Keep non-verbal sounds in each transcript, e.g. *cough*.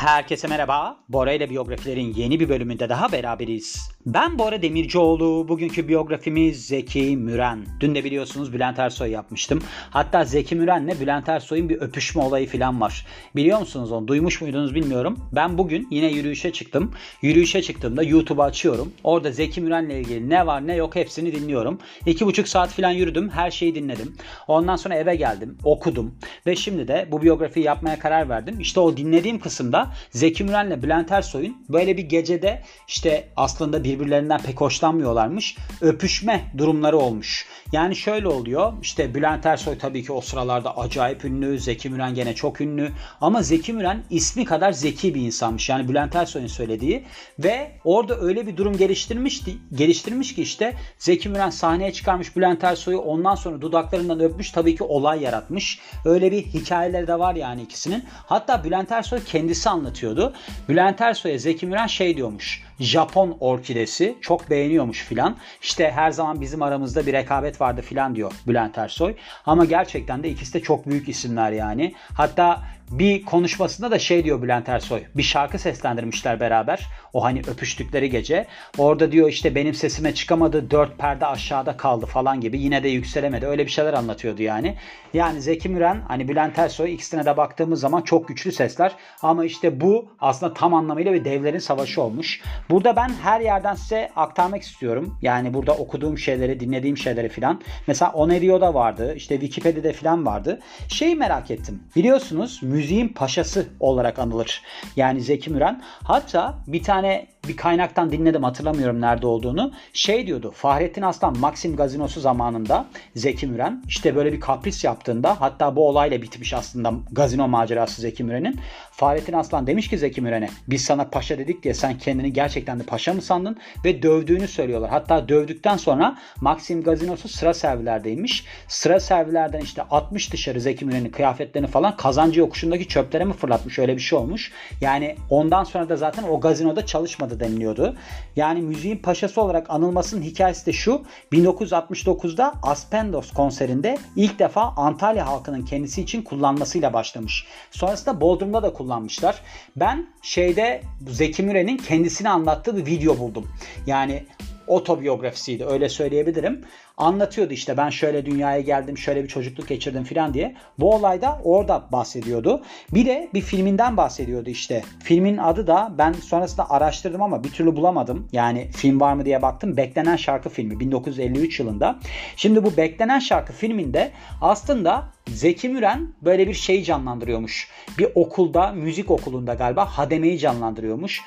Herkese merhaba. Bora ile biyografilerin yeni bir bölümünde daha beraberiz. Ben Bora Demircioğlu. Bugünkü biyografimiz Zeki Müren. Dün de biliyorsunuz Bülent Ersoy yapmıştım. Hatta Zeki Müren'le Bülent Ersoy'un bir öpüşme olayı falan var. Biliyor musunuz onu? Duymuş muydunuz bilmiyorum. Ben bugün yine yürüyüşe çıktım. Yürüyüşe çıktığımda YouTube'u açıyorum. Orada Zeki Müren'le ilgili ne var ne yok hepsini dinliyorum. İki buçuk saat falan yürüdüm. Her şeyi dinledim. Ondan sonra eve geldim. Okudum. Ve şimdi de bu biyografiyi yapmaya karar verdim. İşte o dinlediğim kısımda Zeki Müren'le Bülent Ersoy'un böyle bir gecede işte aslında birbirlerinden pek hoşlanmıyorlarmış. Öpüşme durumları olmuş. Yani şöyle oluyor. İşte Bülent Ersoy tabii ki o sıralarda acayip ünlü. Zeki Müren gene çok ünlü. Ama Zeki Müren ismi kadar zeki bir insanmış. Yani Bülent Ersoy'un söylediği. Ve orada öyle bir durum geliştirmiş, geliştirmiş ki işte Zeki Müren sahneye çıkarmış Bülent Ersoy'u ondan sonra dudaklarından öpmüş. Tabii ki olay yaratmış. Öyle bir hikayeleri de var yani ikisinin. Hatta Bülent Ersoy kendisi anlatıyordu. Bülent Ersoy'a Zeki Müren şey diyormuş. Japon orkidesi çok beğeniyormuş filan. İşte her zaman bizim aramızda bir rekabet vardı filan diyor Bülent Ersoy. Ama gerçekten de ikisi de çok büyük isimler yani. Hatta bir konuşmasında da şey diyor Bülent Ersoy. Bir şarkı seslendirmişler beraber. O hani öpüştükleri gece. Orada diyor işte benim sesime çıkamadı. Dört perde aşağıda kaldı falan gibi. Yine de yükselemedi. Öyle bir şeyler anlatıyordu yani. Yani Zeki Müren hani Bülent Ersoy ikisine de baktığımız zaman çok güçlü sesler. Ama işte bu aslında tam anlamıyla bir devlerin savaşı olmuş. Burada ben her yerden size aktarmak istiyorum. Yani burada okuduğum şeyleri, dinlediğim şeyleri filan. Mesela Onerio'da vardı. işte Wikipedia'da filan vardı. Şeyi merak ettim. Biliyorsunuz müziğin paşası olarak anılır. Yani Zeki Müren. Hatta bir tane bir kaynaktan dinledim hatırlamıyorum nerede olduğunu. Şey diyordu Fahrettin Aslan Maxim gazinosu zamanında Zeki Müren işte böyle bir kapris yaptığında hatta bu olayla bitmiş aslında gazino macerası Zeki Müren'in. Fahrettin Aslan demiş ki Zeki Müren'e biz sana paşa dedik diye sen kendini gerçekten de paşa mı sandın ve dövdüğünü söylüyorlar. Hatta dövdükten sonra Maxim gazinosu sıra servilerdeymiş. Sıra servilerden işte 60 dışarı Zeki Müren'in kıyafetlerini falan kazancı yokuşundaki çöplere mi fırlatmış öyle bir şey olmuş. Yani ondan sonra da zaten o gazinoda çalışmadı deniliyordu. Yani müziğin paşası olarak anılmasının hikayesi de şu. 1969'da Aspendos konserinde ilk defa Antalya halkının kendisi için kullanmasıyla başlamış. Sonrasında Bodrum'da da kullanmışlar. Ben şeyde Zeki Müren'in kendisini anlattığı bir video buldum. Yani otobiyografisiydi öyle söyleyebilirim. Anlatıyordu işte ben şöyle dünyaya geldim, şöyle bir çocukluk geçirdim filan diye. Bu olayda orada bahsediyordu. Bir de bir filminden bahsediyordu işte. Filmin adı da ben sonrasında araştırdım ama bir türlü bulamadım. Yani film var mı diye baktım. Beklenen Şarkı filmi 1953 yılında. Şimdi bu Beklenen Şarkı filminde aslında Zeki Müren böyle bir şey canlandırıyormuş. Bir okulda, müzik okulunda galiba hademeyi canlandırıyormuş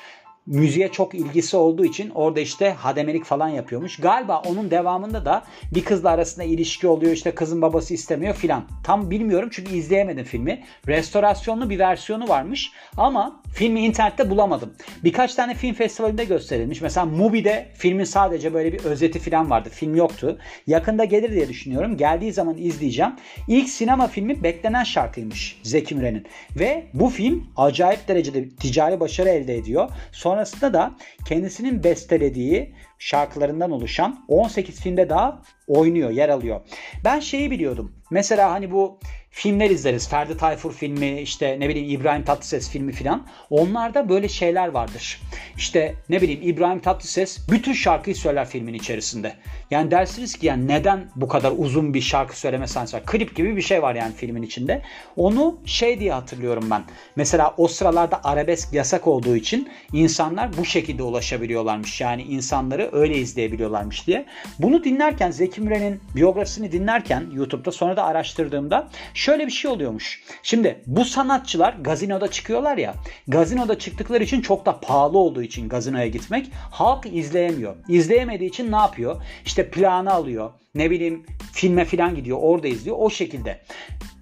müziğe çok ilgisi olduğu için orada işte hademelik falan yapıyormuş. Galiba onun devamında da bir kızla arasında ilişki oluyor işte kızın babası istemiyor filan. Tam bilmiyorum çünkü izleyemedim filmi. Restorasyonlu bir versiyonu varmış ama filmi internette bulamadım. Birkaç tane film festivalinde gösterilmiş. Mesela Mubi'de filmin sadece böyle bir özeti filan vardı. Film yoktu. Yakında gelir diye düşünüyorum. Geldiği zaman izleyeceğim. İlk sinema filmi beklenen şarkıymış Zeki Müren'in. Ve bu film acayip derecede ticari başarı elde ediyor. Sonra Sonrasında da kendisinin bestelediği şarkılarından oluşan 18 filmde daha oynuyor, yer alıyor. Ben şeyi biliyordum. Mesela hani bu filmler izleriz. Ferdi Tayfur filmi, işte ne bileyim İbrahim Tatlıses filmi filan. Onlarda böyle şeyler vardır. İşte ne bileyim İbrahim Tatlıses bütün şarkıyı söyler filmin içerisinde. Yani dersiniz ki yani neden bu kadar uzun bir şarkı söyleme sahnesi var? Klip gibi bir şey var yani filmin içinde. Onu şey diye hatırlıyorum ben. Mesela o sıralarda arabesk yasak olduğu için insanlar bu şekilde ulaşabiliyorlarmış. Yani insanları öyle izleyebiliyorlarmış diye. Bunu dinlerken Zeki Müren'in biyografisini dinlerken YouTube'da sonra da araştırdığımda şöyle bir şey oluyormuş. Şimdi bu sanatçılar gazinoda çıkıyorlar ya. Gazinoda çıktıkları için çok da pahalı olduğu için gazinoya gitmek halk izleyemiyor. İzleyemediği için ne yapıyor? İşte planı alıyor. Ne bileyim filme falan gidiyor. Orada izliyor. O şekilde.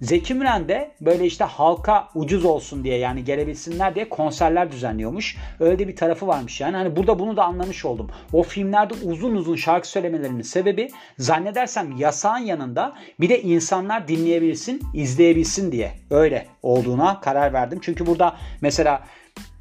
Zeki Müren de böyle işte halka ucuz olsun diye yani gelebilsinler diye konserler düzenliyormuş. Öyle bir tarafı varmış yani. Hani burada bunu da anlamış oldum. O filmlerde uzun uzun şarkı söylemelerinin sebebi zannedersem yasağın yanında bir de insanlar dinleyebilsin, izleyebilsin diye öyle olduğuna karar verdim. Çünkü burada mesela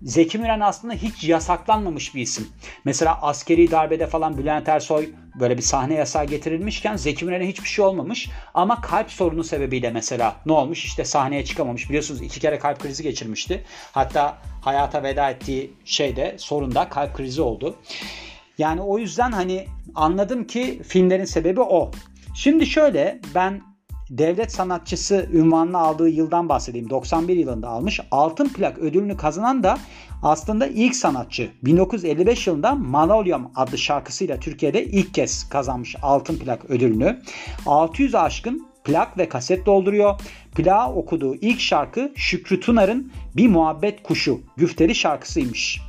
Zeki Müren aslında hiç yasaklanmamış bir isim. Mesela askeri darbede falan Bülent Ersoy böyle bir sahne yasağı getirilmişken Zeki Müren'e hiçbir şey olmamış. Ama kalp sorunu sebebiyle mesela ne olmuş? İşte sahneye çıkamamış. Biliyorsunuz iki kere kalp krizi geçirmişti. Hatta hayata veda ettiği şeyde sorunda kalp krizi oldu. Yani o yüzden hani anladım ki filmlerin sebebi o. Şimdi şöyle ben devlet sanatçısı ünvanını aldığı yıldan bahsedeyim. 91 yılında almış. Altın plak ödülünü kazanan da aslında ilk sanatçı. 1955 yılında Manolyam adlı şarkısıyla Türkiye'de ilk kez kazanmış altın plak ödülünü. 600 aşkın plak ve kaset dolduruyor. Plağı okuduğu ilk şarkı Şükrü Tunar'ın Bir Muhabbet Kuşu güfteli şarkısıymış.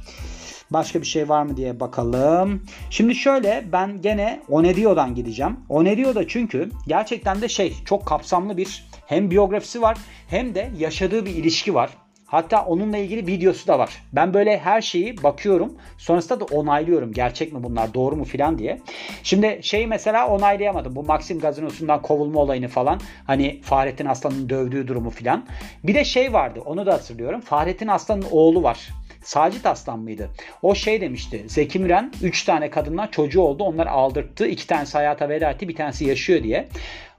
Başka bir şey var mı diye bakalım. Şimdi şöyle ben gene Onedio'dan gideceğim. Onedio'da çünkü gerçekten de şey çok kapsamlı bir hem biyografisi var hem de yaşadığı bir ilişki var. Hatta onunla ilgili videosu da var. Ben böyle her şeyi bakıyorum. Sonrasında da onaylıyorum. Gerçek mi bunlar doğru mu filan diye. Şimdi şeyi mesela onaylayamadım. Bu Maxim gazinosundan kovulma olayını falan. Hani Fahrettin Aslan'ın dövdüğü durumu filan. Bir de şey vardı onu da hatırlıyorum. Fahrettin Aslan'ın oğlu var. Sacit Aslan mıydı? O şey demişti. Zeki Müren 3 tane kadından çocuğu oldu. Onlar aldırttı. 2 tanesi hayata veda etti. Bir tanesi yaşıyor diye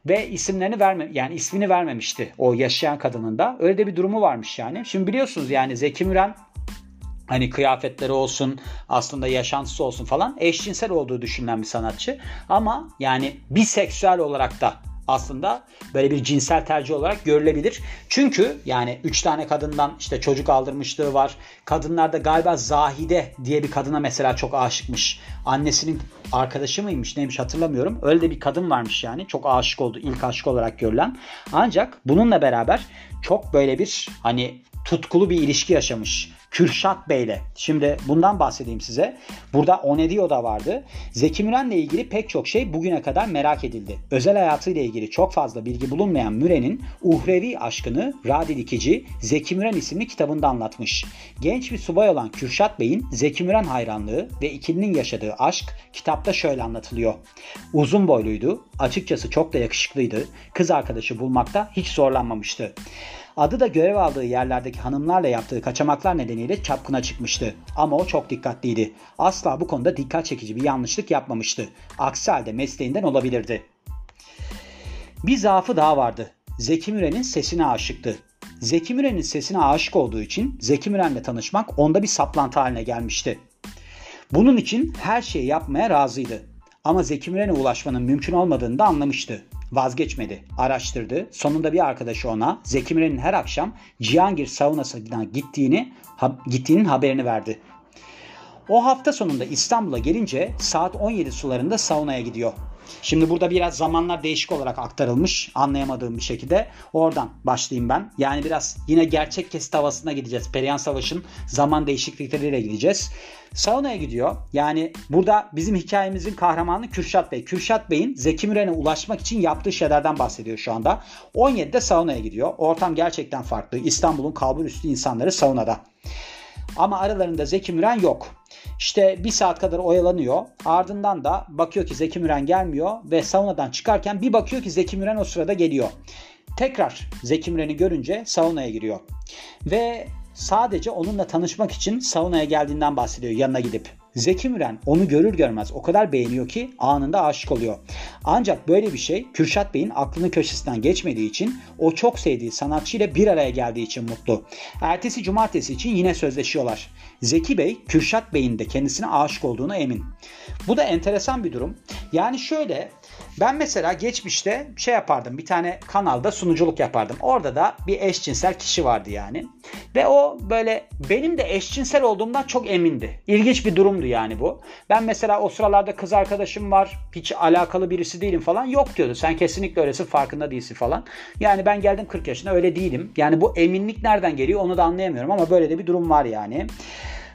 ve isimlerini verme yani ismini vermemişti o yaşayan kadının da. Öyle de bir durumu varmış yani. Şimdi biliyorsunuz yani Zeki Müren hani kıyafetleri olsun aslında yaşantısı olsun falan eşcinsel olduğu düşünülen bir sanatçı. Ama yani biseksüel olarak da aslında böyle bir cinsel tercih olarak görülebilir. Çünkü yani 3 tane kadından işte çocuk aldırmışlığı var. Kadınlarda galiba Zahide diye bir kadına mesela çok aşıkmış. Annesinin arkadaşı mıymış neymiş hatırlamıyorum. Öyle de bir kadın varmış yani. Çok aşık oldu. ilk aşık olarak görülen. Ancak bununla beraber çok böyle bir hani tutkulu bir ilişki yaşamış. Kürşat Bey'le. Şimdi bundan bahsedeyim size. Burada Onedio da vardı. Zeki Müren'le ilgili pek çok şey bugüne kadar merak edildi. Özel hayatıyla ilgili çok fazla bilgi bulunmayan Müren'in uhrevi aşkını Radi Dikici Zeki Müren isimli kitabında anlatmış. Genç bir subay olan Kürşat Bey'in Zeki Müren hayranlığı ve ikilinin yaşadığı aşk kitapta şöyle anlatılıyor. Uzun boyluydu, açıkçası çok da yakışıklıydı. Kız arkadaşı bulmakta hiç zorlanmamıştı. Adı da görev aldığı yerlerdeki hanımlarla yaptığı kaçamaklar nedeniyle çapkına çıkmıştı. Ama o çok dikkatliydi. Asla bu konuda dikkat çekici bir yanlışlık yapmamıştı. Aksi halde mesleğinden olabilirdi. Bir zaafı daha vardı. Zeki Müren'in sesine aşıktı. Zeki Müren'in sesine aşık olduğu için Zeki Müren'le tanışmak onda bir saplantı haline gelmişti. Bunun için her şeyi yapmaya razıydı. Ama Zeki Müren'e ulaşmanın mümkün olmadığını da anlamıştı. Vazgeçmedi. Araştırdı. Sonunda bir arkadaşı ona Zeki Müren'in her akşam Cihangir saunasına gittiğini, ha, gittiğinin haberini verdi. O hafta sonunda İstanbul'a gelince saat 17 sularında saunaya gidiyor. Şimdi burada biraz zamanlar değişik olarak aktarılmış anlayamadığım bir şekilde. Oradan başlayayım ben. Yani biraz yine gerçek kesit havasına gideceğiz. Perihan Savaş'ın zaman değişiklikleriyle gideceğiz. Sauna'ya gidiyor. Yani burada bizim hikayemizin kahramanı Kürşat Bey. Kürşat Bey'in Zeki Müren'e ulaşmak için yaptığı şeylerden bahsediyor şu anda. 17'de saunaya gidiyor. Ortam gerçekten farklı. İstanbul'un kalbur üstü insanları saunada. Ama aralarında Zeki Müren yok. İşte bir saat kadar oyalanıyor. Ardından da bakıyor ki Zeki Müren gelmiyor ve saunadan çıkarken bir bakıyor ki Zeki Müren o sırada geliyor. Tekrar Zeki Müren'i görünce saunaya giriyor. Ve sadece onunla tanışmak için saunaya geldiğinden bahsediyor yanına gidip. Zeki Müren onu görür görmez o kadar beğeniyor ki anında aşık oluyor. Ancak böyle bir şey Kürşat Bey'in aklının köşesinden geçmediği için o çok sevdiği sanatçıyla bir araya geldiği için mutlu. Ertesi cumartesi için yine sözleşiyorlar. Zeki Bey, Kürşat Bey'in de kendisine aşık olduğuna emin. Bu da enteresan bir durum. Yani şöyle ben mesela geçmişte şey yapardım bir tane kanalda sunuculuk yapardım. Orada da bir eşcinsel kişi vardı yani. Ve o böyle benim de eşcinsel olduğumdan çok emindi. İlginç bir durumdu yani bu. Ben mesela o sıralarda kız arkadaşım var. Hiç alakalı birisi değilim falan. Yok diyordu. Sen kesinlikle öylesin farkında değilsin falan. Yani ben geldim 40 yaşına öyle değilim. Yani bu eminlik nereden geliyor onu da anlayamıyorum ama böyle de bir durum var yani.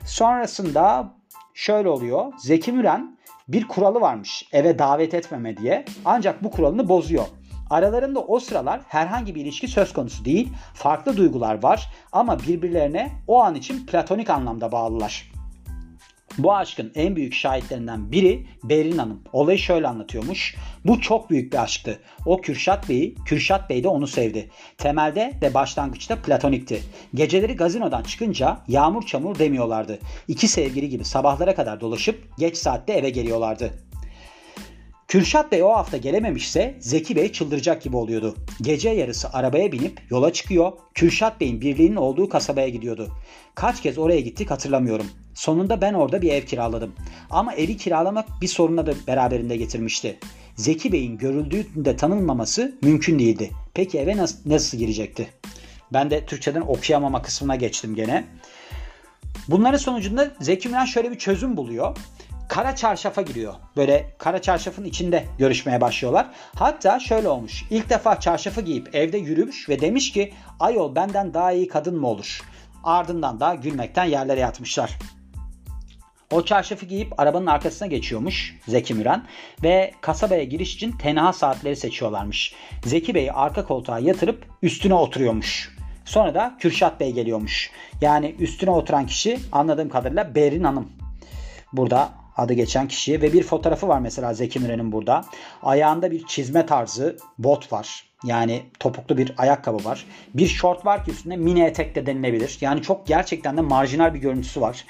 Sonrasında şöyle oluyor. Zeki Müren bir kuralı varmış eve davet etmeme diye. Ancak bu kuralını bozuyor. Aralarında o sıralar herhangi bir ilişki söz konusu değil. Farklı duygular var ama birbirlerine o an için platonik anlamda bağlılar. Bu aşkın en büyük şahitlerinden biri Berin Hanım. Olayı şöyle anlatıyormuş. Bu çok büyük bir aşktı. O Kürşat Bey'i, Kürşat Bey de onu sevdi. Temelde ve başlangıçta platonikti. Geceleri gazinodan çıkınca yağmur çamur demiyorlardı. İki sevgili gibi sabahlara kadar dolaşıp geç saatte eve geliyorlardı. Kürşat Bey o hafta gelememişse Zeki Bey çıldıracak gibi oluyordu. Gece yarısı arabaya binip yola çıkıyor. Kürşat Bey'in birliğinin olduğu kasabaya gidiyordu. Kaç kez oraya gittik hatırlamıyorum. Sonunda ben orada bir ev kiraladım. Ama evi kiralamak bir soruna da beraberinde getirmişti. Zeki Bey'in görüldüğünde tanınmaması mümkün değildi. Peki eve nasıl, nasıl girecekti? Ben de Türkçeden okuyamama kısmına geçtim gene. Bunların sonucunda Zeki Müren şöyle bir çözüm buluyor kara çarşafa giriyor. Böyle kara çarşafın içinde görüşmeye başlıyorlar. Hatta şöyle olmuş. İlk defa çarşafı giyip evde yürümüş ve demiş ki ayol benden daha iyi kadın mı olur? Ardından da gülmekten yerlere yatmışlar. O çarşafı giyip arabanın arkasına geçiyormuş Zeki Müren ve kasabaya giriş için tenha saatleri seçiyorlarmış. Zeki Bey'i arka koltuğa yatırıp üstüne oturuyormuş. Sonra da Kürşat Bey geliyormuş. Yani üstüne oturan kişi anladığım kadarıyla Berin Hanım. Burada adı geçen kişiye ve bir fotoğrafı var mesela Zeki Müren'in burada. Ayağında bir çizme tarzı bot var. Yani topuklu bir ayakkabı var. Bir şort var ki üstünde mini etek de denilebilir. Yani çok gerçekten de marjinal bir görüntüsü var.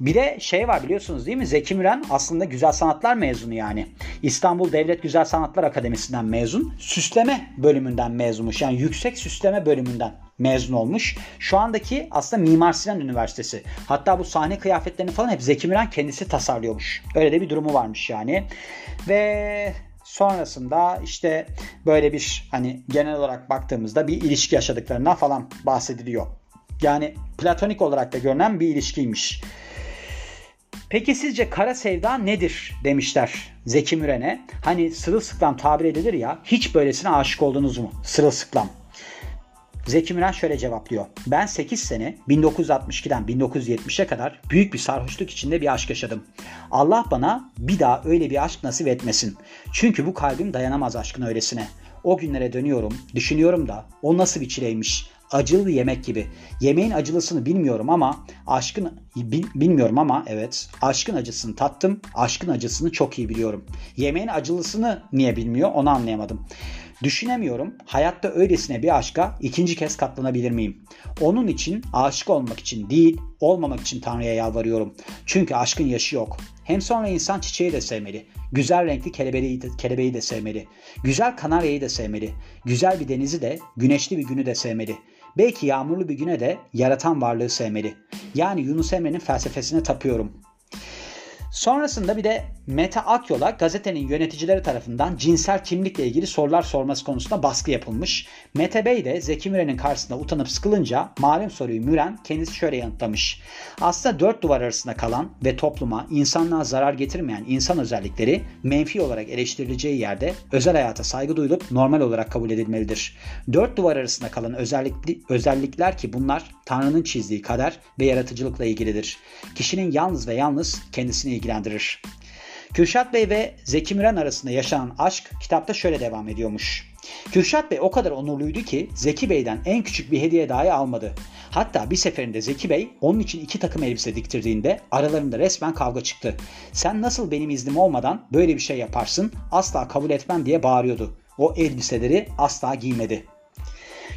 Bir de şey var biliyorsunuz değil mi? Zeki Müren aslında güzel sanatlar mezunu yani. İstanbul Devlet Güzel Sanatlar Akademisi'nden mezun. Süsleme bölümünden mezunmuş. Yani yüksek süsleme bölümünden mezun olmuş. Şu andaki aslında Mimar Sinan Üniversitesi. Hatta bu sahne kıyafetlerini falan hep Zeki Müren kendisi tasarlıyormuş. Öyle de bir durumu varmış yani. Ve sonrasında işte böyle bir hani genel olarak baktığımızda bir ilişki yaşadıklarından falan bahsediliyor. Yani platonik olarak da görünen bir ilişkiymiş. Peki sizce kara sevda nedir demişler Zeki Müren'e. Hani sırılsıklam tabir edilir ya hiç böylesine aşık oldunuz mu? Sırılsıklam. Zeki Müren şöyle cevaplıyor. Ben 8 sene 1962'den 1970'e kadar büyük bir sarhoşluk içinde bir aşk yaşadım. Allah bana bir daha öyle bir aşk nasip etmesin. Çünkü bu kalbim dayanamaz aşkın öylesine. O günlere dönüyorum, düşünüyorum da o nasıl bir çileymiş acılı yemek gibi. Yemeğin acılısını bilmiyorum ama aşkın bil, bilmiyorum ama evet aşkın acısını tattım. Aşkın acısını çok iyi biliyorum. Yemeğin acılısını niye bilmiyor onu anlayamadım. Düşünemiyorum hayatta öylesine bir aşka ikinci kez katlanabilir miyim? Onun için aşık olmak için değil, olmamak için Tanrı'ya yalvarıyorum. Çünkü aşkın yaşı yok. Hem sonra insan çiçeği de sevmeli. Güzel renkli kelebeği de, kelebeği de sevmeli. Güzel kanaryayı da sevmeli. Güzel bir denizi de, güneşli bir günü de sevmeli. Belki yağmurlu bir güne de yaratan varlığı sevmeli. Yani Yunus Emre'nin felsefesine tapıyorum. Sonrasında bir de Mete Akyol'a gazetenin yöneticileri tarafından cinsel kimlikle ilgili sorular sorması konusunda baskı yapılmış. Mete Bey de Zeki Müren'in karşısında utanıp sıkılınca malum soruyu Müren kendisi şöyle yanıtlamış. Aslında dört duvar arasında kalan ve topluma, insanlığa zarar getirmeyen insan özellikleri menfi olarak eleştirileceği yerde özel hayata saygı duyulup normal olarak kabul edilmelidir. Dört duvar arasında kalan özellikli, özellikler ki bunlar Tanrı'nın çizdiği kader ve yaratıcılıkla ilgilidir. Kişinin yalnız ve yalnız kendisini ilgilendirir. Kürşat Bey ve Zeki Müren arasında yaşanan aşk kitapta şöyle devam ediyormuş. Kürşat Bey o kadar onurluydu ki Zeki Bey'den en küçük bir hediye dahi almadı. Hatta bir seferinde Zeki Bey onun için iki takım elbise diktirdiğinde aralarında resmen kavga çıktı. Sen nasıl benim iznim olmadan böyle bir şey yaparsın asla kabul etmem diye bağırıyordu. O elbiseleri asla giymedi.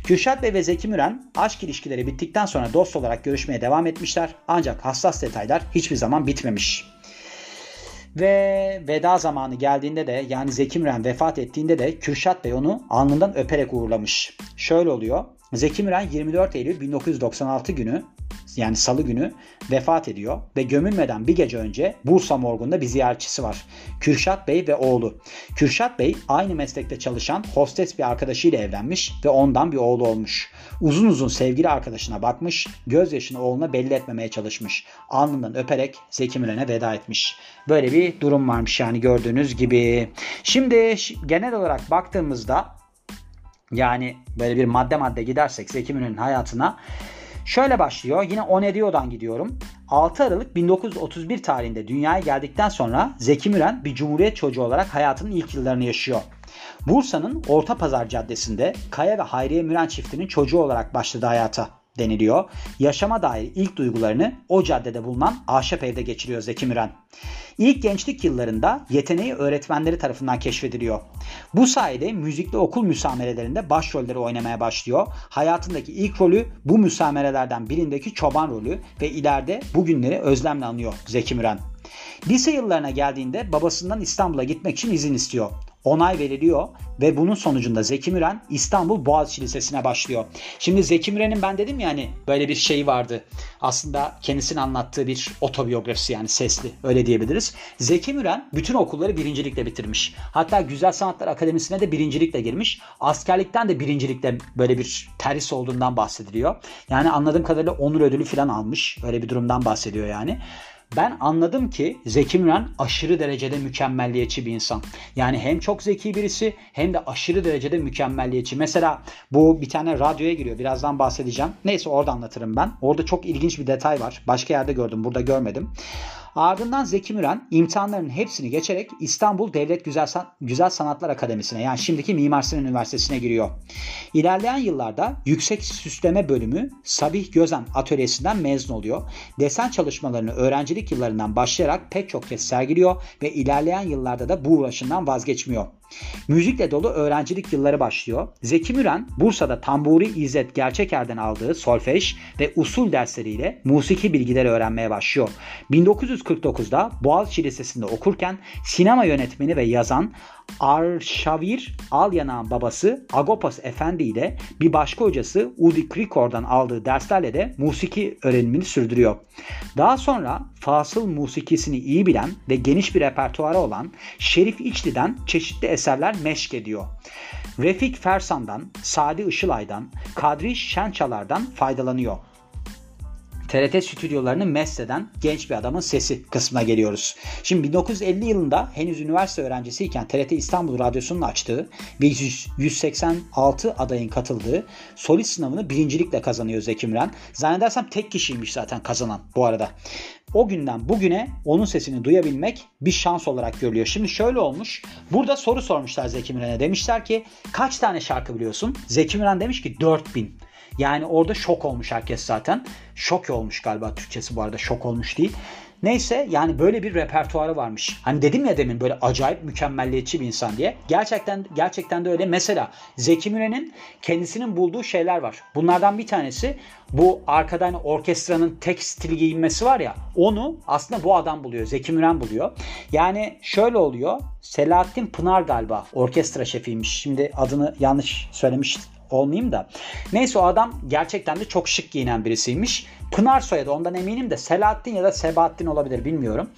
Kürşat Bey ve Zeki Müren aşk ilişkileri bittikten sonra dost olarak görüşmeye devam etmişler ancak hassas detaylar hiçbir zaman bitmemiş. Ve veda zamanı geldiğinde de yani Zeki Müren vefat ettiğinde de Kürşat Bey onu alnından öperek uğurlamış. Şöyle oluyor. Zeki Müren 24 Eylül 1996 günü yani salı günü vefat ediyor ve gömülmeden bir gece önce Bursa morgunda bir ziyaretçisi var. Kürşat Bey ve oğlu. Kürşat Bey aynı meslekte çalışan hostes bir arkadaşıyla evlenmiş ve ondan bir oğlu olmuş. Uzun uzun sevgili arkadaşına bakmış, gözyaşını oğluna belli etmemeye çalışmış. Alnından öperek Zeki Müren'e veda etmiş. Böyle bir durum varmış yani gördüğünüz gibi. Şimdi genel olarak baktığımızda yani böyle bir madde madde gidersek Zeki Müren'in hayatına Şöyle başlıyor. Yine Onedio'dan gidiyorum. 6 Aralık 1931 tarihinde dünyaya geldikten sonra Zeki Müren bir cumhuriyet çocuğu olarak hayatının ilk yıllarını yaşıyor. Bursa'nın Orta Pazar Caddesi'nde Kaya ve Hayriye Müren çiftinin çocuğu olarak başladı hayata. Deniliyor. Yaşama dair ilk duygularını o caddede bulunan ahşap evde geçiriyor Zeki Müren. İlk gençlik yıllarında yeteneği öğretmenleri tarafından keşfediliyor. Bu sayede müzikli okul müsamerelerinde başrolleri oynamaya başlıyor. Hayatındaki ilk rolü bu müsamerelerden birindeki çoban rolü ve ileride bugünleri özlemle anıyor Zeki Müren. Lise yıllarına geldiğinde babasından İstanbul'a gitmek için izin istiyor onay veriliyor ve bunun sonucunda Zeki Müren İstanbul Boğaziçi Lisesi'ne başlıyor. Şimdi Zeki Müren'in ben dedim ya hani böyle bir şeyi vardı. Aslında kendisinin anlattığı bir otobiyografisi yani sesli öyle diyebiliriz. Zeki Müren bütün okulları birincilikle bitirmiş. Hatta Güzel Sanatlar Akademisi'ne de birincilikle girmiş. Askerlikten de birincilikle böyle bir terhis olduğundan bahsediliyor. Yani anladığım kadarıyla onur ödülü falan almış. Öyle bir durumdan bahsediyor yani. Ben anladım ki Zeki Müren aşırı derecede mükemmelliyetçi bir insan. Yani hem çok zeki birisi hem de aşırı derecede mükemmelliyetçi. Mesela bu bir tane radyoya giriyor. Birazdan bahsedeceğim. Neyse orada anlatırım ben. Orada çok ilginç bir detay var. Başka yerde gördüm. Burada görmedim. Ardından Zeki Müren imtihanların hepsini geçerek İstanbul Devlet Güzel, San Güzel Sanatlar Akademisi'ne yani şimdiki Mimar Sinan Üniversitesi'ne giriyor. İlerleyen yıllarda yüksek süsleme bölümü Sabih Gözen atölyesinden mezun oluyor. Desen çalışmalarını öğrencilik yıllarından başlayarak pek çok kez sergiliyor ve ilerleyen yıllarda da bu uğraşından vazgeçmiyor. Müzikle dolu öğrencilik yılları başlıyor. Zeki Müren Bursa'da Tamburi İzzet Gerçeker'den aldığı solfej ve usul dersleriyle musiki bilgileri öğrenmeye başlıyor. 1949'da Boğaziçi Lisesi'nde okurken sinema yönetmeni ve yazan Arşavir Alyanağ'ın babası Agopos Efendi ile bir başka hocası Udi Krikor'dan aldığı derslerle de musiki öğrenimini sürdürüyor. Daha sonra fasıl musikisini iyi bilen ve geniş bir repertuarı olan Şerif İçli'den çeşitli eserler meşk ediyor. Refik Fersan'dan, Sadi Işılay'dan, Kadri Şençalar'dan faydalanıyor. TRT stüdyolarını mesheden genç bir adamın sesi kısmına geliyoruz. Şimdi 1950 yılında henüz üniversite öğrencisiyken TRT İstanbul Radyosu'nun açtığı ve 186 adayın katıldığı solist sınavını birincilikle kazanıyor Zeki Müren. Zannedersem tek kişiymiş zaten kazanan bu arada. O günden bugüne onun sesini duyabilmek bir şans olarak görülüyor. Şimdi şöyle olmuş. Burada soru sormuşlar Zeki Müren'e. Demişler ki kaç tane şarkı biliyorsun? Zeki Müren demiş ki 4000. Yani orada şok olmuş herkes zaten. Şok olmuş galiba Türkçesi bu arada şok olmuş değil. Neyse yani böyle bir repertuarı varmış. Hani dedim ya demin böyle acayip mükemmelliyetçi bir insan diye. Gerçekten gerçekten de öyle. Mesela Zeki Müren'in kendisinin bulduğu şeyler var. Bunlardan bir tanesi bu arkadan hani orkestranın tek stil giyinmesi var ya onu aslında bu adam buluyor. Zeki Müren buluyor. Yani şöyle oluyor. Selahattin Pınar galiba orkestra şefiymiş. Şimdi adını yanlış söylemiş olmayayım da. Neyse o adam gerçekten de çok şık giyinen birisiymiş. Pınar soyadı ondan eminim de Selahattin ya da Sebahattin olabilir bilmiyorum.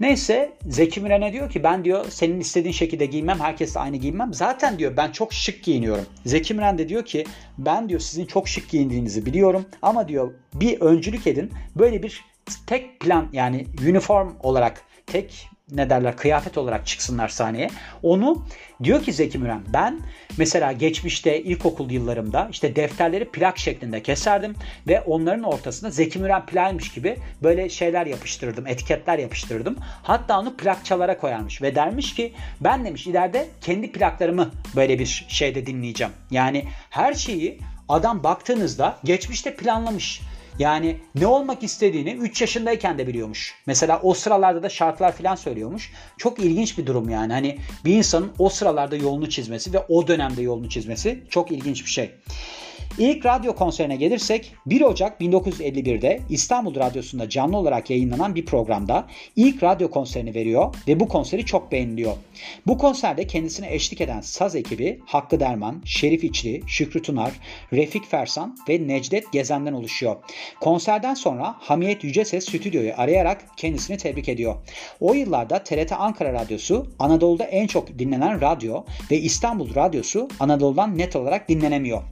Neyse Zeki Müren'e diyor ki ben diyor senin istediğin şekilde giymem herkesle aynı giymem. Zaten diyor ben çok şık giyiniyorum. Zeki Müren de diyor ki ben diyor sizin çok şık giyindiğinizi biliyorum ama diyor bir öncülük edin. Böyle bir tek plan yani uniform olarak tek ne derler kıyafet olarak çıksınlar sahneye. Onu diyor ki Zeki Müren ben mesela geçmişte ilkokul yıllarımda işte defterleri plak şeklinde keserdim ve onların ortasına Zeki Müren plakmış gibi böyle şeyler yapıştırırdım, etiketler yapıştırırdım. Hatta onu plakçalara koyarmış ve dermiş ki ben demiş ileride kendi plaklarımı böyle bir şeyde dinleyeceğim. Yani her şeyi adam baktığınızda geçmişte planlamış. Yani ne olmak istediğini 3 yaşındayken de biliyormuş. Mesela o sıralarda da şarkılar falan söylüyormuş. Çok ilginç bir durum yani. Hani bir insanın o sıralarda yolunu çizmesi ve o dönemde yolunu çizmesi çok ilginç bir şey. İlk radyo konserine gelirsek 1 Ocak 1951'de İstanbul Radyosu'nda canlı olarak yayınlanan bir programda ilk radyo konserini veriyor ve bu konseri çok beğeniliyor. Bu konserde kendisine eşlik eden saz ekibi Hakkı Derman, Şerif İçli, Şükrü Tunar, Refik Fersan ve Necdet Gezen'den oluşuyor. Konserden sonra Hamiyet Yüceses stüdyoyu arayarak kendisini tebrik ediyor. O yıllarda TRT Ankara Radyosu Anadolu'da en çok dinlenen radyo ve İstanbul Radyosu Anadolu'dan net olarak dinlenemiyor.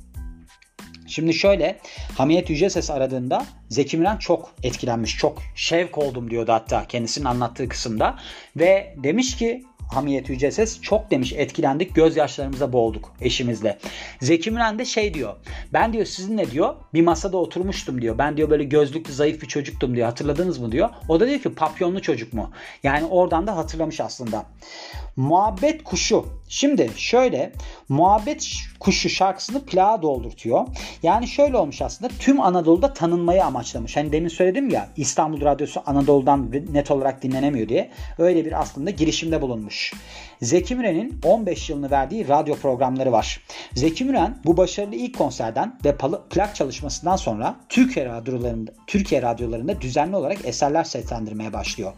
Şimdi şöyle Hamiyet Yüce Ses aradığında Zeki Müren çok etkilenmiş. Çok şevk oldum diyordu hatta kendisinin anlattığı kısımda. Ve demiş ki Hamiyet Yüce Ses çok demiş etkilendik gözyaşlarımıza boğulduk eşimizle. Zeki Müren de şey diyor ben diyor sizinle diyor bir masada oturmuştum diyor. Ben diyor böyle gözlüklü zayıf bir çocuktum diyor hatırladınız mı diyor. O da diyor ki papyonlu çocuk mu? Yani oradan da hatırlamış aslında. Muhabbet Kuşu Şimdi şöyle Muhabbet Kuşu şarkısını plağa doldurtuyor. Yani şöyle olmuş aslında tüm Anadolu'da tanınmayı amaçlamış. Hani demin söyledim ya İstanbul Radyosu Anadolu'dan net olarak dinlenemiyor diye. Öyle bir aslında girişimde bulunmuş. Zeki Müren'in 15 yılını verdiği radyo programları var. Zeki Müren bu başarılı ilk konserden ve plak çalışmasından sonra Türkiye radyolarında, Türkiye radyolarında düzenli olarak eserler seslendirmeye başlıyor.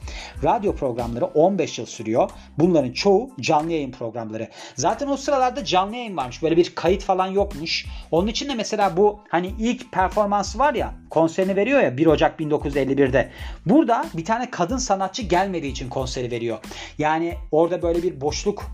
Radyo programları 15 yıl sürüyor. Bunların çoğu canlı yayın programları. Zaten o sıralarda canlı yayın varmış. Böyle bir kayıt falan yokmuş. Onun için de mesela bu hani ilk performansı var ya konserini veriyor ya 1 Ocak 1951'de. Burada bir tane kadın sanatçı gelmediği için konseri veriyor. Yani orada böyle bir boşluk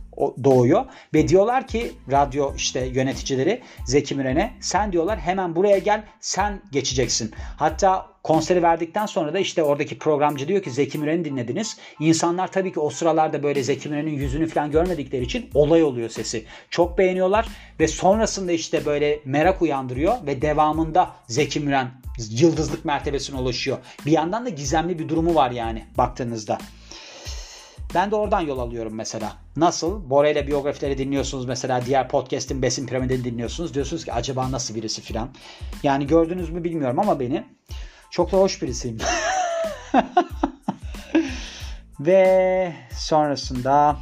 doğuyor ve diyorlar ki radyo işte yöneticileri Zeki Müren'e sen diyorlar hemen buraya gel sen geçeceksin. Hatta konseri verdikten sonra da işte oradaki programcı diyor ki Zeki Müren'i dinlediniz. İnsanlar tabii ki o sıralarda böyle Zeki Müren'in yüzünü falan görmedikleri için olay oluyor sesi. Çok beğeniyorlar ve sonrasında işte böyle merak uyandırıyor ve devamında Zeki Müren yıldızlık mertebesine ulaşıyor. Bir yandan da gizemli bir durumu var yani baktığınızda. Ben de oradan yol alıyorum mesela. Nasıl? Bora ile biyografileri dinliyorsunuz mesela. Diğer podcast'in Besin Piramidini dinliyorsunuz. Diyorsunuz ki acaba nasıl birisi filan. Yani gördünüz mü bilmiyorum ama beni çok da hoş birisiyim. *laughs* Ve sonrasında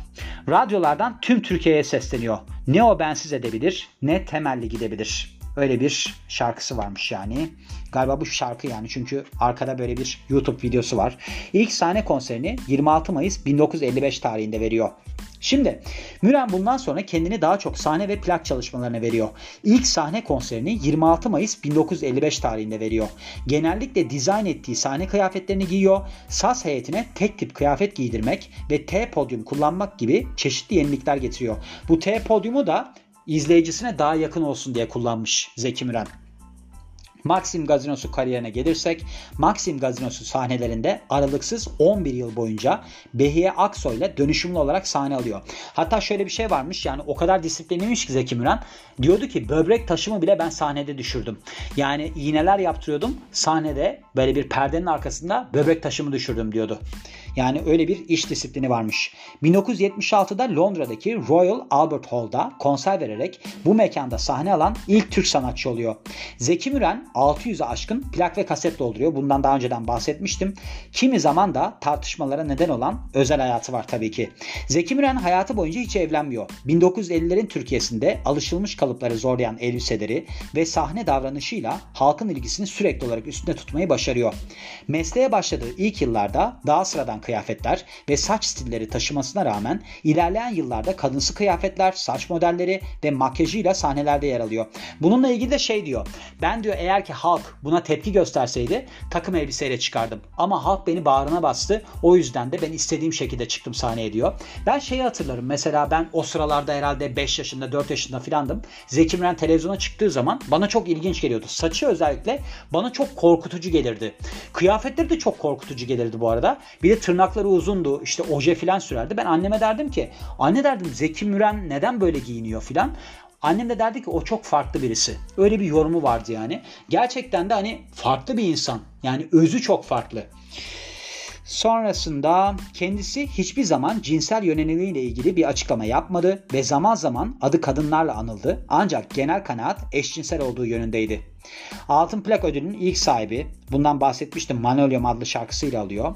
radyolardan tüm Türkiye'ye sesleniyor. Ne o bensiz edebilir ne temelli gidebilir. Öyle bir şarkısı varmış yani. Galiba bu şarkı yani çünkü arkada böyle bir YouTube videosu var. İlk sahne konserini 26 Mayıs 1955 tarihinde veriyor. Şimdi Müren bundan sonra kendini daha çok sahne ve plak çalışmalarına veriyor. İlk sahne konserini 26 Mayıs 1955 tarihinde veriyor. Genellikle dizayn ettiği sahne kıyafetlerini giyiyor. Saz heyetine tek tip kıyafet giydirmek ve T podyum kullanmak gibi çeşitli yenilikler getiriyor. Bu T podyumu da izleyicisine daha yakın olsun diye kullanmış Zeki Müren. Maxim Gazinosu kariyerine gelirsek Maxim Gazinosu sahnelerinde aralıksız 11 yıl boyunca Behiye Aksoy ile dönüşümlü olarak sahne alıyor. Hatta şöyle bir şey varmış yani o kadar disiplinliymiş ki Zeki Müren diyordu ki böbrek taşımı bile ben sahnede düşürdüm. Yani iğneler yaptırıyordum sahnede böyle bir perdenin arkasında böbrek taşımı düşürdüm diyordu. Yani öyle bir iş disiplini varmış. 1976'da Londra'daki Royal Albert Hall'da konser vererek bu mekanda sahne alan ilk Türk sanatçı oluyor. Zeki Müren 600'e aşkın plak ve kaset dolduruyor. Bundan daha önceden bahsetmiştim. Kimi zaman da tartışmalara neden olan özel hayatı var tabii ki. Zeki Müren hayatı boyunca hiç evlenmiyor. 1950'lerin Türkiye'sinde alışılmış kalıpları zorlayan elbiseleri ve sahne davranışıyla halkın ilgisini sürekli olarak üstünde tutmayı başarıyor. Mesleğe başladığı ilk yıllarda daha sıradan kıyafetler ve saç stilleri taşımasına rağmen ilerleyen yıllarda kadınsı kıyafetler, saç modelleri ve makyajıyla sahnelerde yer alıyor. Bununla ilgili de şey diyor. Ben diyor eğer ki halk buna tepki gösterseydi takım elbiseyle çıkardım. Ama halk beni bağrına bastı. O yüzden de ben istediğim şekilde çıktım sahneye diyor. Ben şeyi hatırlarım. Mesela ben o sıralarda herhalde 5 yaşında 4 yaşında filandım. Zeki Müren televizyona çıktığı zaman bana çok ilginç geliyordu. Saçı özellikle bana çok korkutucu gelirdi. Kıyafetleri de çok korkutucu gelirdi bu arada. Bir de tırnakları uzundu. İşte oje filan sürerdi. Ben anneme derdim ki anne derdim Zeki Müren neden böyle giyiniyor filan. Annem de derdi ki o çok farklı birisi. Öyle bir yorumu vardı yani. Gerçekten de hani farklı bir insan. Yani özü çok farklı. Sonrasında kendisi hiçbir zaman cinsel yönelimiyle ilgili bir açıklama yapmadı ve zaman zaman adı kadınlarla anıldı ancak genel kanaat eşcinsel olduğu yönündeydi. Altın plak ödülünün ilk sahibi, bundan bahsetmiştim Manolyom adlı şarkısıyla alıyor.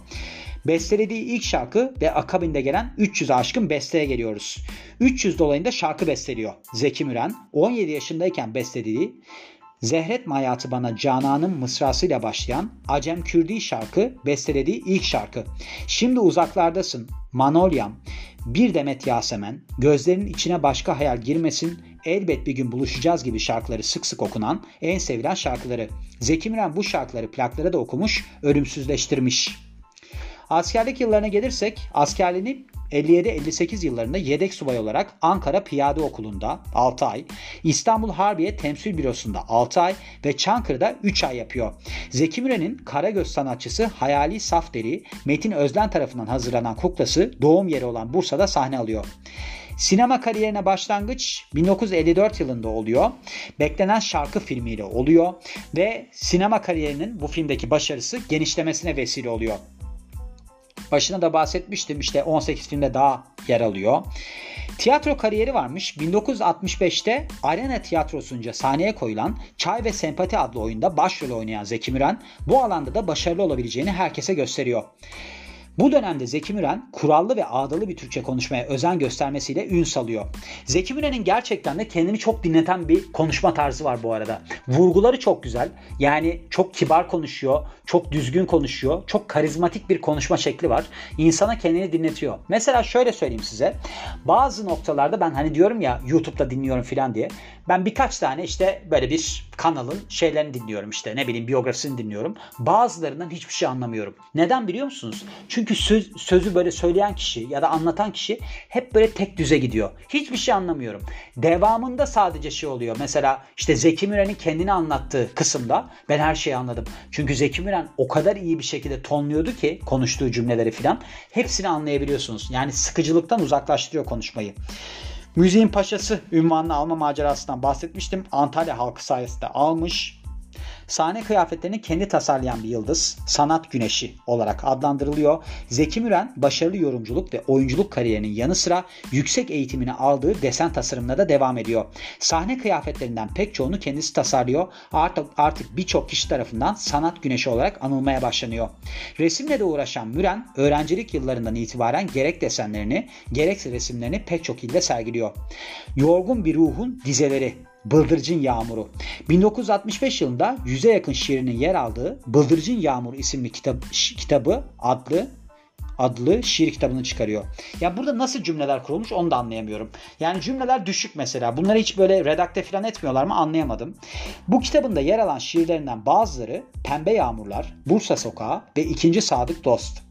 Bestelediği ilk şarkı ve akabinde gelen 300'e aşkın besteye geliyoruz. 300 dolayında şarkı besteliyor Zeki Müren. 17 yaşındayken bestelediği Zehretme hayatı bana Canan'ın mısrasıyla başlayan Acem Kürdi şarkı bestelediği ilk şarkı. Şimdi uzaklardasın Manolyam, bir demet Yasemen, gözlerinin içine başka hayal girmesin, elbet bir gün buluşacağız gibi şarkıları sık sık okunan en sevilen şarkıları. Zeki Müren bu şarkıları plaklara da okumuş, ölümsüzleştirmiş. Askerlik yıllarına gelirsek askerliğini 57-58 yıllarında yedek subay olarak Ankara Piyade Okulu'nda 6 ay, İstanbul Harbiye Temsil Bürosu'nda 6 ay ve Çankırı'da 3 ay yapıyor. Zeki Müren'in Karagöz sanatçısı Hayali Safderi, Metin Özden tarafından hazırlanan kuklası doğum yeri olan Bursa'da sahne alıyor. Sinema kariyerine başlangıç 1954 yılında oluyor. Beklenen şarkı filmiyle oluyor ve sinema kariyerinin bu filmdeki başarısı genişlemesine vesile oluyor. Başına da bahsetmiştim işte 18 filmde daha yer alıyor. Tiyatro kariyeri varmış. 1965'te Arena Tiyatrosu'nca sahneye koyulan Çay ve Sempati adlı oyunda başrol oynayan Zeki Müren bu alanda da başarılı olabileceğini herkese gösteriyor. Bu dönemde Zeki Müren kurallı ve ağdalı bir Türkçe konuşmaya özen göstermesiyle ün salıyor. Zeki Müren'in gerçekten de kendini çok dinleten bir konuşma tarzı var bu arada. Vurguları çok güzel. Yani çok kibar konuşuyor, çok düzgün konuşuyor, çok karizmatik bir konuşma şekli var. İnsana kendini dinletiyor. Mesela şöyle söyleyeyim size. Bazı noktalarda ben hani diyorum ya YouTube'da dinliyorum filan diye. Ben birkaç tane işte böyle bir kanalın şeylerini dinliyorum işte ne bileyim biyografisini dinliyorum. Bazılarından hiçbir şey anlamıyorum. Neden biliyor musunuz? Çünkü söz, sözü böyle söyleyen kişi ya da anlatan kişi hep böyle tek düze gidiyor. Hiçbir şey anlamıyorum. Devamında sadece şey oluyor. Mesela işte Zeki Müren'in kendini anlattığı kısımda ben her şeyi anladım. Çünkü Zeki Müren o kadar iyi bir şekilde tonluyordu ki konuştuğu cümleleri filan. Hepsini anlayabiliyorsunuz. Yani sıkıcılıktan uzaklaştırıyor konuşmayı. Müziğin paşası ünvanını alma macerasından bahsetmiştim. Antalya halkı sayesinde almış. Sahne kıyafetlerini kendi tasarlayan bir yıldız, sanat güneşi olarak adlandırılıyor. Zeki Müren başarılı yorumculuk ve oyunculuk kariyerinin yanı sıra yüksek eğitimini aldığı desen tasarımına da devam ediyor. Sahne kıyafetlerinden pek çoğunu kendisi tasarlıyor. Artık, artık birçok kişi tarafından sanat güneşi olarak anılmaya başlanıyor. Resimle de uğraşan Müren öğrencilik yıllarından itibaren gerek desenlerini gerekse resimlerini pek çok ilde sergiliyor. Yorgun bir ruhun dizeleri Bıldırcın Yağmuru. 1965 yılında yüze yakın şiirinin yer aldığı Bıldırcın Yağmuru isimli kitap, kitabı adlı adlı şiir kitabını çıkarıyor. Ya burada nasıl cümleler kurulmuş onu da anlayamıyorum. Yani cümleler düşük mesela. Bunları hiç böyle redakte falan etmiyorlar mı anlayamadım. Bu kitabında yer alan şiirlerinden bazıları Pembe Yağmurlar, Bursa Sokağı ve İkinci Sadık Dost.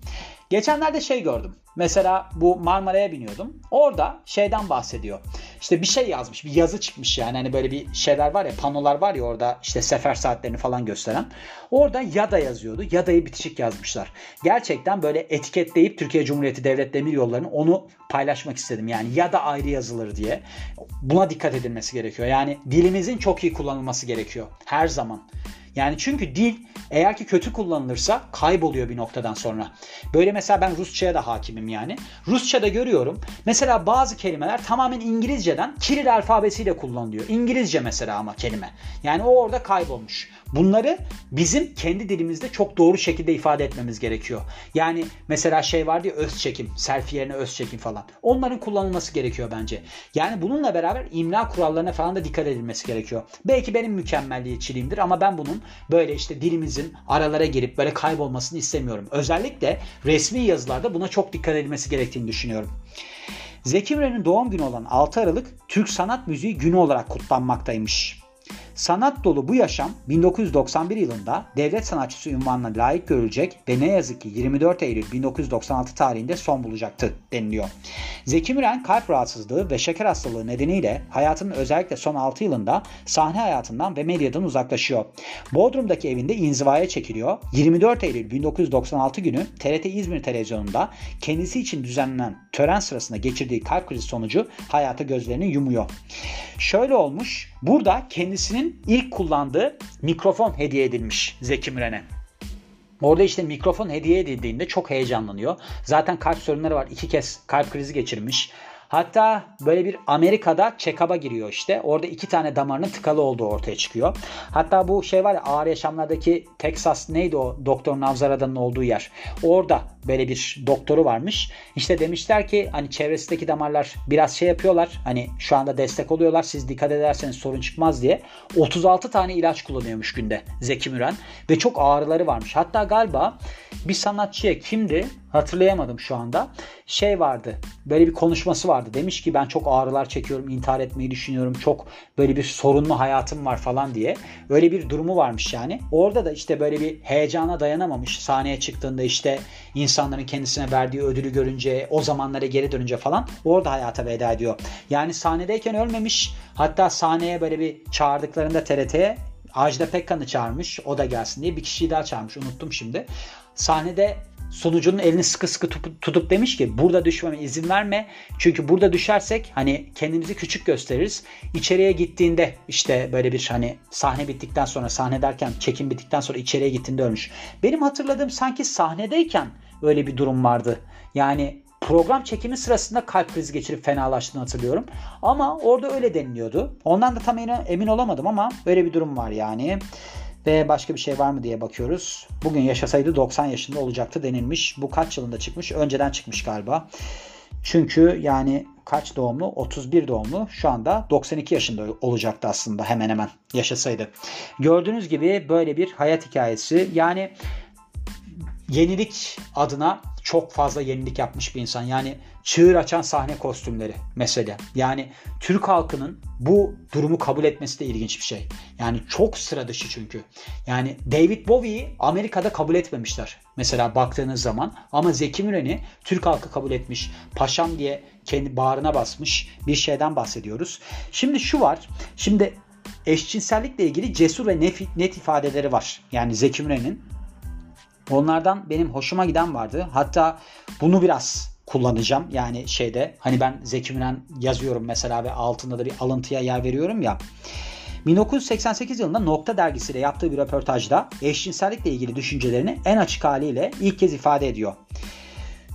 Geçenlerde şey gördüm. Mesela bu Marmara'ya biniyordum. Orada şeyden bahsediyor. İşte bir şey yazmış. Bir yazı çıkmış yani. Hani böyle bir şeyler var ya panolar var ya orada işte sefer saatlerini falan gösteren. Orada Yada yazıyordu. Yada'yı bitişik yazmışlar. Gerçekten böyle etiketleyip Türkiye Cumhuriyeti Devlet Demir Yolları'nı onu paylaşmak istedim. Yani Yada ayrı yazılır diye. Buna dikkat edilmesi gerekiyor. Yani dilimizin çok iyi kullanılması gerekiyor. Her zaman. Yani çünkü dil eğer ki kötü kullanılırsa kayboluyor bir noktadan sonra. Böyle mesela ben Rusça'ya da hakimim yani. Rusça'da görüyorum. Mesela bazı kelimeler tamamen İngilizceden Kiril alfabesiyle kullanılıyor. İngilizce mesela ama kelime. Yani o orada kaybolmuş. Bunları bizim kendi dilimizde çok doğru şekilde ifade etmemiz gerekiyor. Yani mesela şey vardı ya öz çekim, selfie yerine öz çekim falan. Onların kullanılması gerekiyor bence. Yani bununla beraber imla kurallarına falan da dikkat edilmesi gerekiyor. Belki benim mükemmelliyetçiliğimdir ama ben bunun böyle işte dilimizin aralara girip böyle kaybolmasını istemiyorum. Özellikle resmi yazılarda buna çok dikkat edilmesi gerektiğini düşünüyorum. Zeki Müren'in doğum günü olan 6 Aralık Türk Sanat Müziği Günü olarak kutlanmaktaymış. Sanat dolu bu yaşam 1991 yılında devlet sanatçısı ünvanına layık görülecek ve ne yazık ki 24 Eylül 1996 tarihinde son bulacaktı deniliyor. Zeki Müren kalp rahatsızlığı ve şeker hastalığı nedeniyle hayatının özellikle son 6 yılında sahne hayatından ve medyadan uzaklaşıyor. Bodrum'daki evinde inzivaya çekiliyor. 24 Eylül 1996 günü TRT İzmir televizyonunda kendisi için düzenlenen tören sırasında geçirdiği kalp krizi sonucu hayata gözlerini yumuyor. Şöyle olmuş. Burada kendisinin ilk kullandığı mikrofon hediye edilmiş Zeki Müren'e. Orada işte mikrofon hediye edildiğinde çok heyecanlanıyor. Zaten kalp sorunları var. İki kez kalp krizi geçirmiş. Hatta böyle bir Amerika'da check-up'a giriyor işte. Orada iki tane damarının tıkalı olduğu ortaya çıkıyor. Hatta bu şey var ya ağır yaşamlardaki Texas neydi o doktor Navzarada'nın olduğu yer. Orada böyle bir doktoru varmış. İşte demişler ki hani çevresindeki damarlar biraz şey yapıyorlar. Hani şu anda destek oluyorlar. Siz dikkat ederseniz sorun çıkmaz diye. 36 tane ilaç kullanıyormuş günde Zeki Müren. Ve çok ağrıları varmış. Hatta galiba bir sanatçıya kimdi hatırlayamadım şu anda. Şey vardı böyle bir konuşması vardı. Demiş ki ben çok ağrılar çekiyorum intihar etmeyi düşünüyorum. Çok böyle bir sorunlu hayatım var falan diye. Öyle bir durumu varmış yani. Orada da işte böyle bir heyecana dayanamamış. Sahneye çıktığında işte insanların kendisine verdiği ödülü görünce o zamanlara geri dönünce falan orada hayata veda ediyor. Yani sahnedeyken ölmemiş. Hatta sahneye böyle bir çağırdıklarında TRT'ye Ajda Pekkan'ı çağırmış. O da gelsin diye bir kişiyi daha çağırmış. Unuttum şimdi. Sahnede sunucunun elini sıkı sıkı tutup, tutup demiş ki burada düşmeme izin verme. Çünkü burada düşersek hani kendimizi küçük gösteririz. İçeriye gittiğinde işte böyle bir hani sahne bittikten sonra sahne derken çekim bittikten sonra içeriye gittiğinde ölmüş. Benim hatırladığım sanki sahnedeyken öyle bir durum vardı. Yani program çekimi sırasında kalp krizi geçirip fenalaştığını hatırlıyorum. Ama orada öyle deniliyordu. Ondan da tam emin olamadım ama öyle bir durum var yani. Ve başka bir şey var mı diye bakıyoruz. Bugün yaşasaydı 90 yaşında olacaktı denilmiş. Bu kaç yılında çıkmış? Önceden çıkmış galiba. Çünkü yani kaç doğumlu? 31 doğumlu. Şu anda 92 yaşında olacaktı aslında hemen hemen yaşasaydı. Gördüğünüz gibi böyle bir hayat hikayesi. Yani yenilik adına çok fazla yenilik yapmış bir insan. Yani çığır açan sahne kostümleri mesela. Yani Türk halkının bu durumu kabul etmesi de ilginç bir şey. Yani çok sıra dışı çünkü. Yani David Bowie'yi Amerika'da kabul etmemişler. Mesela baktığınız zaman ama Zeki Müren'i Türk halkı kabul etmiş. Paşam diye kendi bağrına basmış bir şeyden bahsediyoruz. Şimdi şu var. Şimdi eşcinsellikle ilgili cesur ve net, net ifadeleri var. Yani Zeki Müren'in Onlardan benim hoşuma giden vardı. Hatta bunu biraz kullanacağım. Yani şeyde hani ben Zeki Müren yazıyorum mesela ve altında da bir alıntıya yer veriyorum ya. 1988 yılında Nokta dergisiyle yaptığı bir röportajda eşcinsellikle ilgili düşüncelerini en açık haliyle ilk kez ifade ediyor.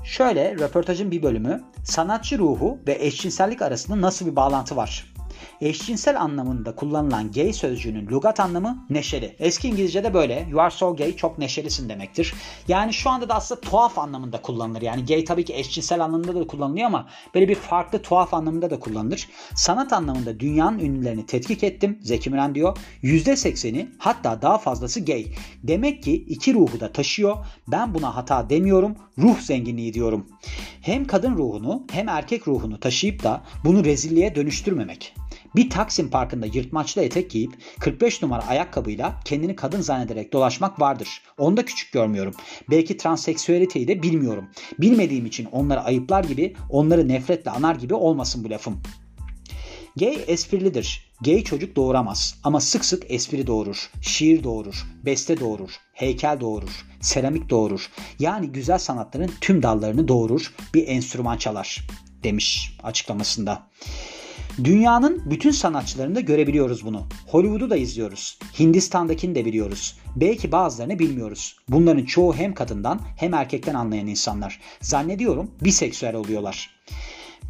Şöyle röportajın bir bölümü sanatçı ruhu ve eşcinsellik arasında nasıl bir bağlantı var? Eşcinsel anlamında kullanılan gay sözcüğünün lugat anlamı neşeli. Eski İngilizce'de böyle. You are so gay çok neşelisin demektir. Yani şu anda da aslında tuhaf anlamında kullanılır. Yani gay tabii ki eşcinsel anlamında da kullanılıyor ama böyle bir farklı tuhaf anlamında da kullanılır. Sanat anlamında dünyanın ünlülerini tetkik ettim. Zeki Müren diyor. %80'i hatta daha fazlası gay. Demek ki iki ruhu da taşıyor. Ben buna hata demiyorum. Ruh zenginliği diyorum. Hem kadın ruhunu hem erkek ruhunu taşıyıp da bunu rezilliğe dönüştürmemek. Bir Taksim Parkı'nda yırtmaçlı etek giyip 45 numara ayakkabıyla kendini kadın zannederek dolaşmak vardır. Onu da küçük görmüyorum. Belki transseksüeliteyi de bilmiyorum. Bilmediğim için onları ayıplar gibi, onları nefretle anar gibi olmasın bu lafım. Gay esprilidir. Gay çocuk doğuramaz ama sık sık espri doğurur, şiir doğurur, beste doğurur, heykel doğurur, seramik doğurur. Yani güzel sanatların tüm dallarını doğurur, bir enstrüman çalar demiş açıklamasında. Dünyanın bütün sanatçılarında görebiliyoruz bunu. Hollywood'u da izliyoruz. Hindistan'dakini de biliyoruz. Belki bazılarını bilmiyoruz. Bunların çoğu hem kadından hem erkekten anlayan insanlar. Zannediyorum biseksüel oluyorlar.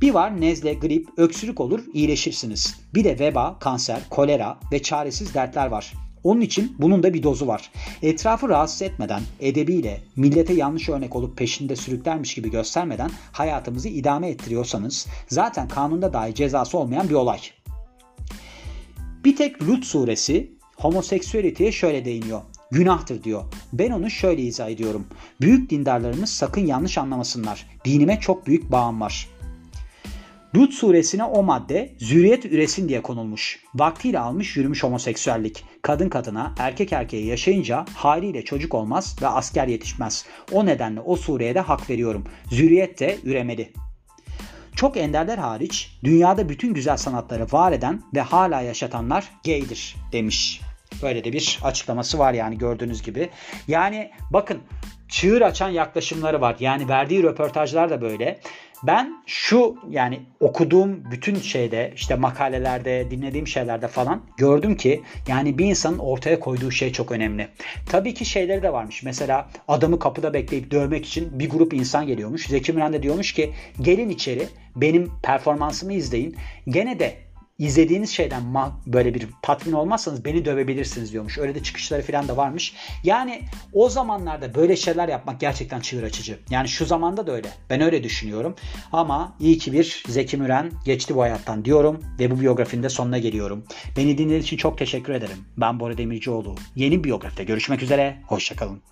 Bir var nezle, grip, öksürük olur iyileşirsiniz. Bir de veba, kanser, kolera ve çaresiz dertler var. Onun için bunun da bir dozu var. Etrafı rahatsız etmeden, edebiyle, millete yanlış örnek olup peşinde sürüklermiş gibi göstermeden hayatımızı idame ettiriyorsanız zaten kanunda dahi cezası olmayan bir olay. Bir tek Lut suresi homoseksüeliteye şöyle değiniyor. Günahtır diyor. Ben onu şöyle izah ediyorum. Büyük dindarlarımız sakın yanlış anlamasınlar. Dinime çok büyük bağım var. Lut suresine o madde zürriyet üresin diye konulmuş. Vaktiyle almış yürümüş homoseksüellik. Kadın kadına, erkek erkeğe yaşayınca haliyle çocuk olmaz ve asker yetişmez. O nedenle o sureye de hak veriyorum. Zürriyet de üremeli. Çok enderler hariç dünyada bütün güzel sanatları var eden ve hala yaşatanlar gaydir demiş. Böyle de bir açıklaması var yani gördüğünüz gibi. Yani bakın çığır açan yaklaşımları var. Yani verdiği röportajlar da böyle. Ben şu yani okuduğum bütün şeyde işte makalelerde dinlediğim şeylerde falan gördüm ki yani bir insanın ortaya koyduğu şey çok önemli. Tabii ki şeyleri de varmış. Mesela adamı kapıda bekleyip dövmek için bir grup insan geliyormuş. Zeki Müren de diyormuş ki gelin içeri benim performansımı izleyin. Gene de izlediğiniz şeyden böyle bir tatmin olmazsanız beni dövebilirsiniz diyormuş. Öyle de çıkışları falan da varmış. Yani o zamanlarda böyle şeyler yapmak gerçekten çığır açıcı. Yani şu zamanda da öyle. Ben öyle düşünüyorum. Ama iyi ki bir Zeki Müren geçti bu hayattan diyorum ve bu biyografinin de sonuna geliyorum. Beni dinlediğiniz için çok teşekkür ederim. Ben Bora Demircioğlu. Yeni biyografide görüşmek üzere. Hoşçakalın.